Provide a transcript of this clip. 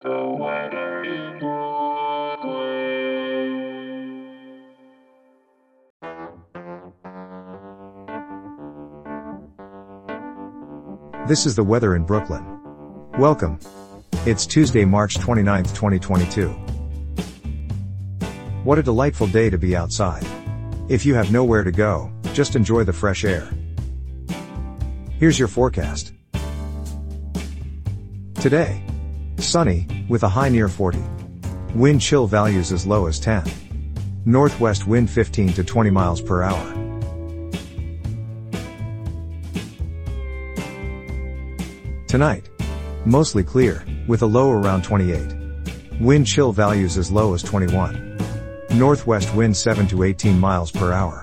This is the weather in Brooklyn. Welcome. It's Tuesday, March 29th, 2022. What a delightful day to be outside. If you have nowhere to go, just enjoy the fresh air. Here's your forecast. Today. Sunny, with a high near 40. Wind chill values as low as 10. Northwest wind 15 to 20 miles per hour. Tonight. Mostly clear, with a low around 28. Wind chill values as low as 21. Northwest wind 7 to 18 miles per hour.